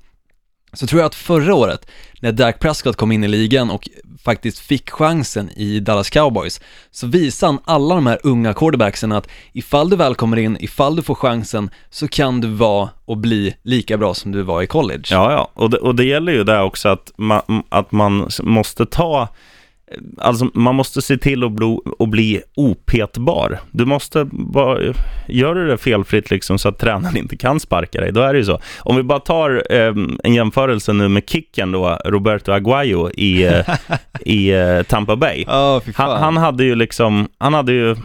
så tror jag att förra året, när Dak Prescott kom in i ligan och faktiskt fick chansen i Dallas Cowboys, så visade han alla de här unga quarterbacksen att ifall du väl kommer in, ifall du får chansen, så kan du vara och bli lika bra som du var i college. Ja, ja. Och det, och det gäller ju där också att man, att man måste ta... Alltså man måste se till att bli, att bli opetbar. Du måste bara... Gör du det felfritt liksom så att tränaren inte kan sparka dig, då är det ju så. Om vi bara tar eh, en jämförelse nu med kicken då, Roberto Aguayo i, eh, i eh, Tampa Bay. Fan. Han, han hade ju liksom, han hade ju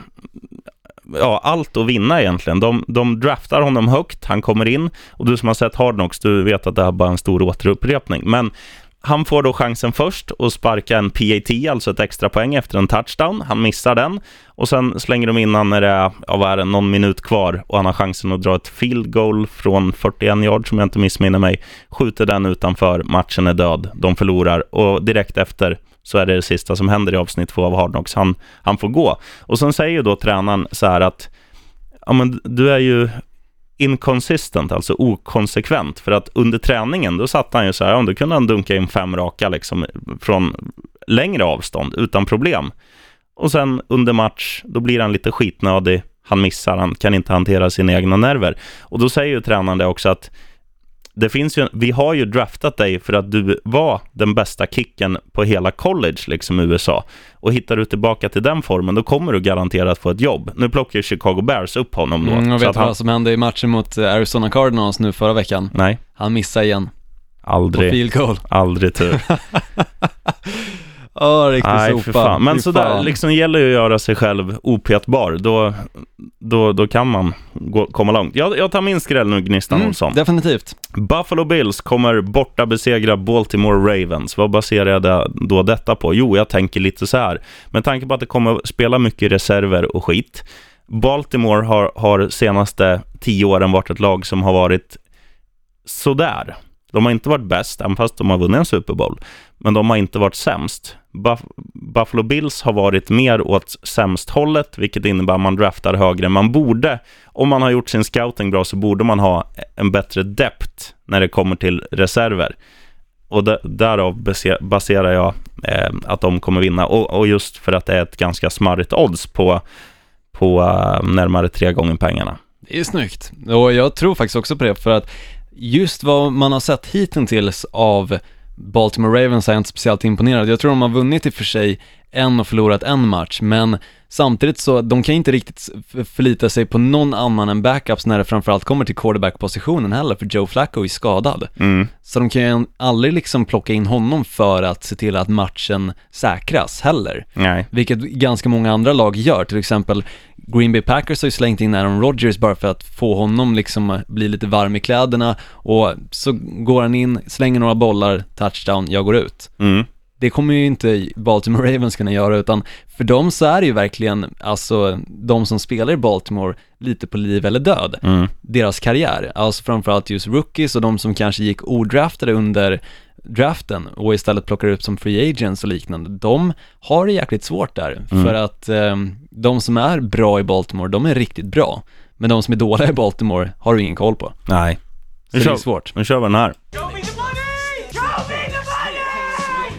ja, allt att vinna egentligen. De, de draftar honom högt, han kommer in och du som har sett Hard Knocks, du vet att det här bara är en stor återupprepning. Men han får då chansen först att sparka en PAT, alltså ett extra poäng efter en touchdown. Han missar den och sen slänger de in han när det är, ja, vad är det, någon minut kvar och han har chansen att dra ett field goal från 41 yard som jag inte missminner mig. Skjuter den utanför, matchen är död, de förlorar och direkt efter så är det det sista som händer i avsnitt två av Hardnox, Han, han får gå. Och sen säger ju då tränaren så här att ja, men du är ju inconsistent, alltså okonsekvent. För att under träningen, då satt han ju så här, ja, då kunde han dunka in fem raka liksom från längre avstånd utan problem. Och sen under match, då blir han lite skitnödig, han missar, han kan inte hantera sina egna nerver. Och då säger ju tränaren det också att det finns ju, vi har ju draftat dig för att du var den bästa kicken på hela college liksom i USA. Och hittar du tillbaka till den formen, då kommer du garanterat få ett jobb. Nu plockar ju Chicago Bears upp honom då. Mm, och vet du han, vad som hände i matchen mot eh, Arizona Cardinals nu förra veckan? Nej, Han missade igen på aldrig, field goal. aldrig tur. Åh, riktigt Nej, sopa. för fan. Men sådär, liksom gäller ju att göra sig själv opetbar. Då, då, då kan man gå, komma långt. Jag, jag tar min skräll nu, Gnistan Mm, Olsson. definitivt. Buffalo Bills kommer borta besegra Baltimore Ravens. Vad baserar jag det, då detta på? Jo, jag tänker lite så här. Med tanke på att det kommer att spela mycket reserver och skit. Baltimore har, har senaste tio åren varit ett lag som har varit sådär. De har inte varit bäst, även fast de har vunnit en Super Bowl. Men de har inte varit sämst. Buff- Buffalo Bills har varit mer åt sämst-hållet, vilket innebär att man draftar högre. Man borde, om man har gjort sin scouting bra, så borde man ha en bättre depth när det kommer till reserver. Och därav baserar jag eh, att de kommer vinna. Och, och just för att det är ett ganska smarrigt odds på, på uh, närmare tre gånger pengarna. Det är snyggt. Och jag tror faktiskt också på det, för att just vad man har sett hittills av Baltimore Ravens är jag inte speciellt imponerad. Jag tror de har vunnit i och för sig en och förlorat en match, men samtidigt så, de kan inte riktigt förlita sig på någon annan än backups när det framförallt kommer till quarterback-positionen heller, för Joe Flacco är skadad. Mm. Så de kan ju aldrig liksom plocka in honom för att se till att matchen säkras heller. Nej. Vilket ganska många andra lag gör, till exempel Green Bay Packers har ju slängt in Aaron Rodgers bara för att få honom liksom bli lite varm i kläderna och så går han in, slänger några bollar, touchdown, jag går ut. Mm. Det kommer ju inte Baltimore Ravens kunna göra utan för dem så är det ju verkligen, alltså de som spelar i Baltimore lite på liv eller död, Mm. deras karriär. Alltså framförallt just rookies och de som kanske gick odraftade under draften och istället plockar upp som free agents och liknande, de har det jäkligt svårt där. Mm. För att eh, de som är bra i Baltimore, de är riktigt bra. Men de som är dåliga i Baltimore har du ingen koll på. Nej. Så det är svårt. Nu kör vi den här.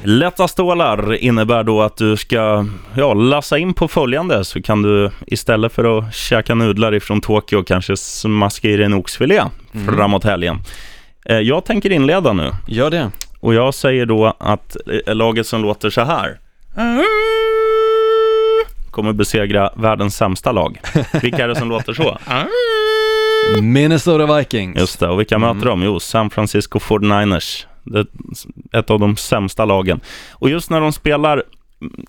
Lätta stålar innebär då att du ska ja, lassa in på följande så kan du istället för att käka nudlar ifrån Tokyo kanske smaska i dig en oxfilé framåt helgen. Eh, Jag tänker inleda nu Gör det. och jag säger då att eh, laget som låter så här kommer besegra världens sämsta lag. Vilka är det som låter så? Minnesota Vikings. Just det, och vilka möter de? Jo, San Francisco 49ers. Det ett av de sämsta lagen. Och just när de spelar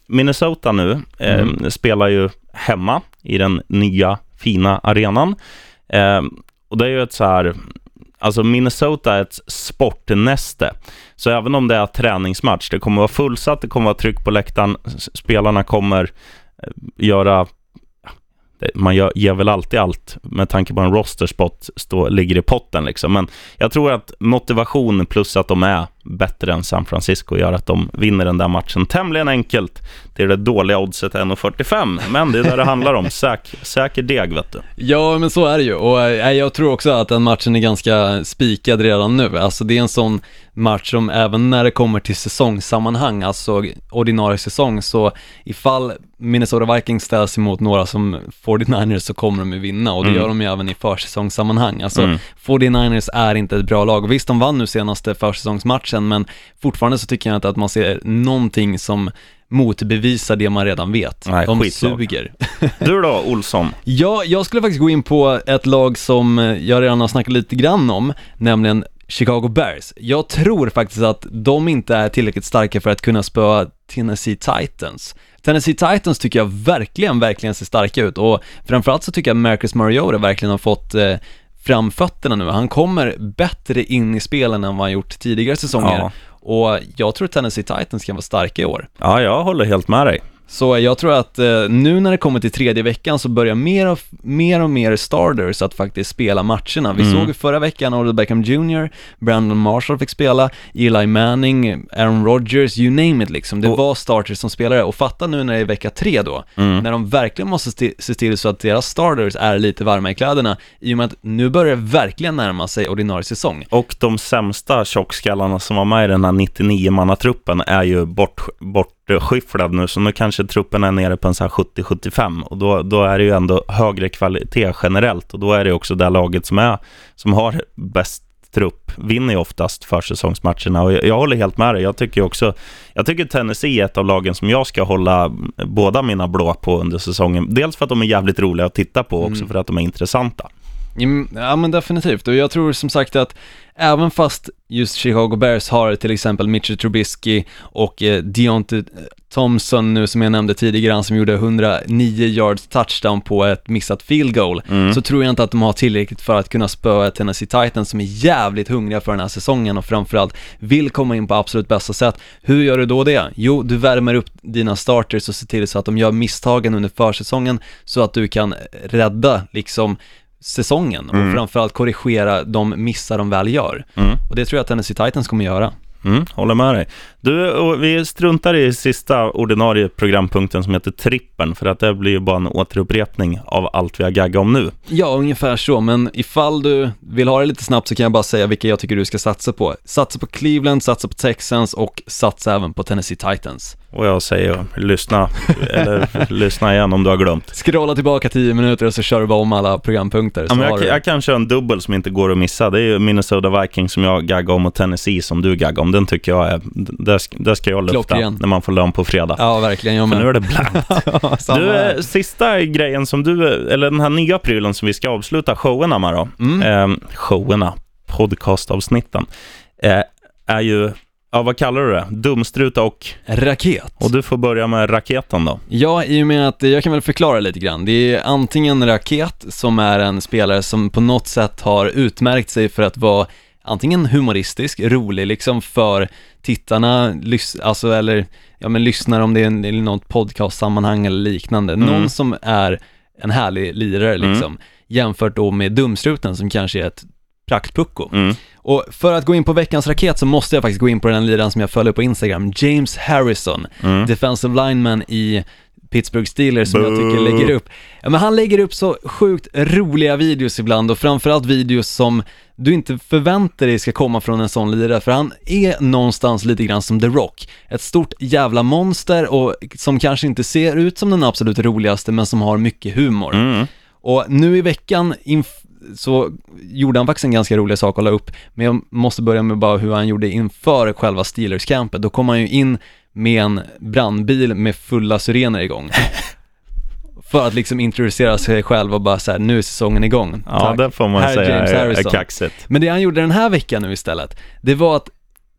Minnesota nu, eh, spelar ju hemma i den nya fina arenan. Eh, och det är ju ett så här, alltså Minnesota är ett sportnäste. Så även om det är träningsmatch, det kommer vara fullsatt, det kommer vara tryck på läktaren, spelarna kommer eh, göra man gör, ger väl alltid allt med tanke på en roster spot stå, ligger i potten liksom. Men jag tror att motivation plus att de är bättre än San Francisco gör att de vinner den där matchen tämligen enkelt. Det är det dåliga oddset 1,45, men det är där det handlar om. Säk, säker deg, vet du. Ja, men så är det ju. Och eh, jag tror också att den matchen är ganska spikad redan nu. Alltså det är en sån match som även när det kommer till säsongssammanhang, alltså ordinarie säsong, så ifall Minnesota Vikings ställs emot några som 49ers så kommer de ju vinna och det Mm. gör de ju även i försäsongssammanhang. Alltså Mm. 49ers är inte ett bra lag visst de vann nu senaste försäsongsmatchen men fortfarande så tycker jag inte att man ser någonting som motbevisar det man redan vet. Nej, de skitlag. suger. Du då, Olsson? Ja, jag skulle faktiskt gå in på ett lag som jag redan har snackat lite grann om, nämligen Chicago Bears. Jag tror faktiskt att de inte är tillräckligt starka för att kunna spöa Tennessee Titans. Tennessee Titans tycker jag verkligen, verkligen ser starka ut och framförallt så tycker jag Marcus Mariota verkligen har fått eh, fram fötterna nu. Han kommer bättre in i spelen än vad han gjort tidigare säsonger. Ja. Och jag tror Tennessee Titans kan vara starka i år. Ja, jag håller helt med dig. Så jag tror att eh, nu när det kommer till tredje veckan så börjar mer och, mer och mer starters att faktiskt spela matcherna. Vi Mm. såg ju förra veckan Odell Beckham Jr, Brandon Marshall fick spela, Eli Manning, Aaron Rodgers, you name it liksom. Det Och- var starters som spelade och fatta nu när det är vecka tre då, Mm. när de verkligen måste se till så att deras starters är lite varma i kläderna i och med att nu börjar det verkligen närma sig ordinarie säsong. Och de sämsta tjockskallarna som var med i den här 99-mannatruppen är ju bort, bortskyfflad nu, så nu kanske truppen är nere på en så här 70-75 och då, då är det ju ändå högre kvalitet generellt och då är det också det laget som, är, som har bäst trupp vinner ju oftast försäsongsmatcherna och jag, jag håller helt med dig. Jag tycker också, jag tycker Tennessee är ett av lagen som jag ska hålla båda mina blå på under säsongen. Dels för att de är jävligt roliga att titta på också för att de är intressanta. Mm, Ja men definitivt, och jag tror som sagt att även fast just Chicago Bears har till exempel Mitchell Trubisky och eh, Deontay Thompson nu som jag nämnde tidigare, han som gjorde 109 yards touchdown på ett missat field goal, så tror jag inte att de har tillräckligt för att kunna spöa Tennessee Titans som är jävligt hungriga för den här säsongen och framförallt vill komma in på absolut bästa sätt. Hur gör du då det? Jo, du värmer upp dina starters och ser till så att de gör misstagen under försäsongen så att du kan rädda liksom säsongen och framförallt korrigera de missar de väl gör. Och det tror jag att Tennessee Titans kommer göra. Mm, håller med dig. Du, vi struntar i sista ordinarie programpunkten som heter trippen, för att det blir ju bara en återupprepning av allt vi har gaggat om nu. Ja, ungefär så, men ifall du vill ha det lite snabbt så kan jag bara säga vilka jag tycker du ska satsa på. Satsa på Cleveland, satsa på Texans och satsa även på Tennessee Titans. Och jag säger lyssna, eller lyssna igen om du har glömt. Scrolla tillbaka 10 minuter och så kör du bara om alla programpunkter. Ja, men jag, du... jag kan köra en dubbel som inte går att missa. Det är ju Minnesota Vikings som jag gaggar om och Tennessee som du gaggar om. Den tycker jag är, det ska, jag lufta Klockren. när man får lön på fredag. Ja, verkligen, jag För nu är det blankt. Du, eh, sista grejen som du, eller den här nya prylen som vi ska avsluta showerna med då. Mm. Eh, showerna, podcastavsnitten, eh, är ju, ja vad kallar du det? Dumstruta och, Raket. och du får börja med raketen då. Ja, i och med att jag kan väl förklara lite grann. Det är antingen Raket som är en spelare som på något sätt har utmärkt sig för att vara antingen humoristisk, rolig liksom för tittarna, alltså eller, ja men lyssnar om det är en, något podcastsammanhang eller liknande. Någon som är en härlig lirare liksom, jämfört då med Dumstruten som kanske är ett praktpucko. Mm. Och för att gå in på veckans raket så måste jag faktiskt gå in på den liraren som jag följer på Instagram, James Harrison, Mm. defensive lineman i Pittsburgh Steelers som jag tycker Boo. lägger upp, ja men han lägger upp så sjukt roliga videos ibland och framförallt videos som du inte förväntar dig ska komma från en sån lirare för han är någonstans lite grann som The Rock. Ett stort jävla monster och som kanske inte ser ut som den absolut roligaste men som har mycket humor. Mm. Och nu i veckan inf- så gjorde han faktiskt en ganska rolig sak att la upp, men jag måste börja med bara hur han gjorde inför själva Steelers-campet. Då kom han ju in med en brandbil med fulla syrener igång. för att liksom introducera sig själv och bara så här, nu är säsongen igång. Ja, Tack. det får man Här är säga James är, är kaxigt. Men det han gjorde den här veckan nu istället, det var att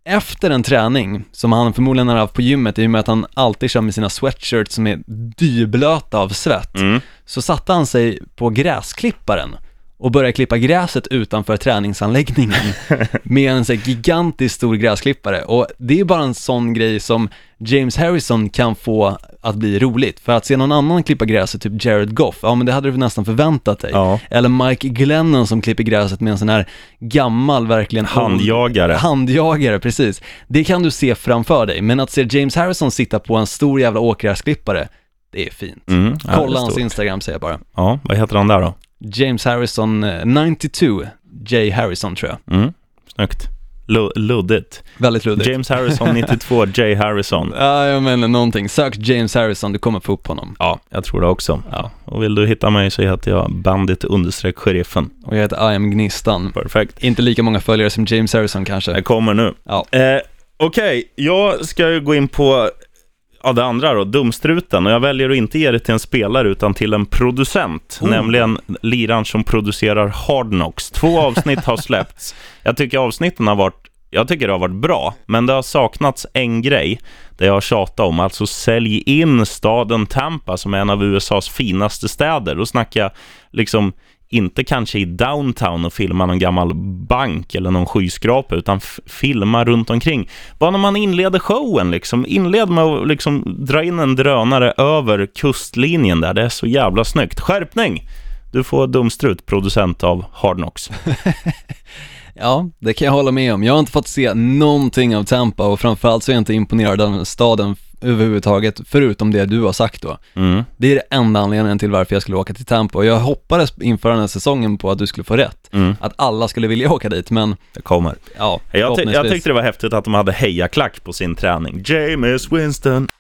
efter en träning, som han förmodligen har haft på gymmet, i och med att han alltid kör med sina sweatshirts som är dyblöta av svett, Mm. så satte han sig på gräsklipparen och började klippa gräset utanför träningsanläggningen med en så gigantisk stor gräsklippare och det är bara en sån grej som James Harrison kan få att bli roligt, för att se någon annan klippa gräset, typ Jared Goff, ja men det hade du nästan förväntat dig. Ja. Eller Mike Glennon som klipper gräset med en sån här gammal, verkligen Handjagare. Handjagare, precis. Det kan du se framför dig, men att se James Harrison sitta på en stor jävla åkgräsklippare, det är fint. Mm. Ja, det är Kolla hans. Instagram säger jag bara. Ja, vad heter han där då? James Harrison, eh, 92, J Harrison tror jag. Mm. Snyggt. Lu- luddigt. Väldigt luddigt. James Harrison 92, Jay Harrison. Ja, jag menar någonting. Sök James Harrison, du kommer få upp honom. Ja, jag tror det också. Ja. Och vill du hitta mig så heter jag bandit understreck sheriffen. Och jag heter I am Gnistan. Perfekt. Inte lika många följare som James Harrison Det kanske. kommer nu. Ja. Eh, Okej, jag ska gå in på ja, det andra då, dumstruten. Och jag väljer att inte ge det till en spelare utan till en producent. Oh. Nämligen liran som producerar Hard Knocks. Två avsnitt har släppts. Jag tycker avsnitten har varit jag tycker det har varit bra, men det har saknats en grej det jag har tjatat om. Alltså sälj in staden Tampa som är en av USAs finaste städer. Då snackar jag liksom inte kanske i downtown och filma någon gammal bank eller någon skyskrapa, utan filma runt omkring. Bara när man inleder showen, liksom, inled med att liksom dra in en drönare över kustlinjen där. Det är så jävla snyggt. Skärpning! Du får dumstrut, producent av Hard Knocks. Ja, det kan jag hålla med om. Jag har inte fått se någonting av Tampa och framförallt så är jag inte imponerad av staden överhuvudtaget, förutom det du har sagt då. Mm. Det är det enda anledningen till varför jag skulle åka till Tampa och jag hoppades inför den här säsongen på att du skulle få rätt. Mm. Att alla skulle vilja åka dit, men Det kommer. ja, Jag, ty- jag tyckte det var häftigt att de hade hejaklack på sin träning. James Winston.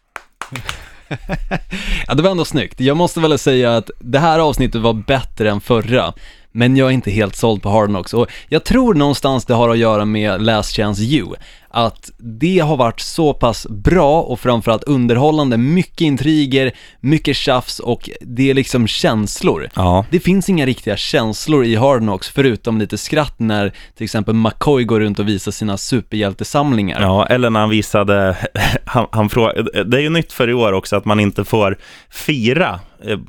Ja, det var ändå snyggt. Jag måste väl säga att det här avsnittet var bättre än förra, men jag är inte helt såld på Hard Knocks och jag tror någonstans det har att göra med Last Chance You, att det har varit så pass bra och framförallt underhållande, mycket intriger, mycket tjafs och det är liksom känslor. Ja. Det finns inga riktiga känslor i Hard Knocks förutom lite skratt när till exempel McCoy går runt och visar sina superhjältesamlingar. Ja, eller när han visade, han, han frågade, det är ju nytt för i år också att man inte får fira eh,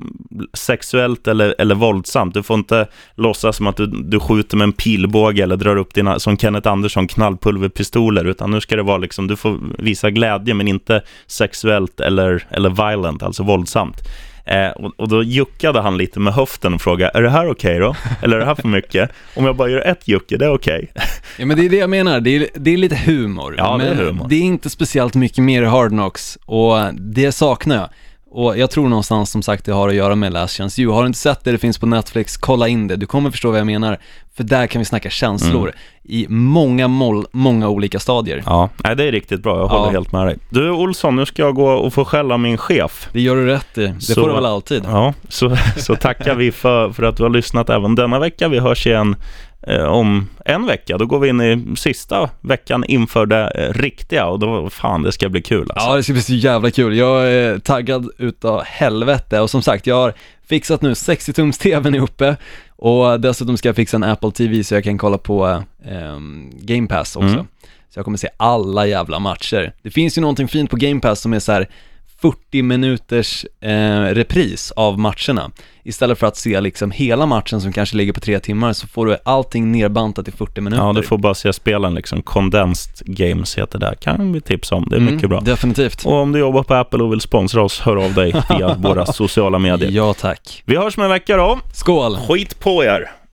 sexuellt eller, eller våldsamt. Du får inte låtsas som att du, du skjuter med en pilbåge eller drar upp dina, som Kenneth Andersson, knallpulverpistoler, utan nu ska det vara liksom, du får visa glädje men inte sexuellt eller, eller violent, alltså våldsamt. Eh, och, och då juckade han lite med höften och frågade, är det här okej då? Eller är det här för mycket? Om jag bara gör ett jucke, det är okej. Ja men det är det jag menar, det är, det är lite humor. Ja, det är men humor. det är inte speciellt mycket mer i Hard Knocks och det saknar jag. Och jag tror någonstans som sagt det har att göra med Last Chance You. Har du inte sett det, det finns på Netflix, kolla in det. Du kommer förstå vad jag menar. För där kan vi snacka känslor i många, moll, många olika stadier. Ja, nej, det är riktigt bra. Jag håller Ja. helt med dig. Du Olsson, nu ska jag gå och få skälla min chef. Det gör du rätt i. Det Så- får du väl alltid. Ja, så, så tackar vi för, för att du har lyssnat även denna vecka. Vi hörs igen om en vecka. Då går vi in i sista veckan inför det eh, riktiga och då, fan, det ska bli kul alltså. Ja, det ska bli så jävla kul. Jag är taggad utav helvete och som sagt, jag har fixat nu 60-tums tvn är uppe och dessutom ska jag fixa en Apple TV så jag kan kolla på ehm, Game Pass också. Mm. Så jag kommer se alla jävla matcher. Det finns ju någonting fint på Game Pass som är så här 40 minuters eh, repris av matcherna. Istället för att se liksom hela matchen som kanske ligger på tre timmar så får du allting nerbantat i 40 minuter. Ja, du får bara se spelen liksom. Condensed Games heter det. Kan vi tipsa om. Det är Mm, mycket bra. Definitivt. Och om du jobbar på Apple och vill sponsra oss, hör av dig via våra sociala medier. Ja tack. Vi hörs om en vecka då. Skål! Skit på er!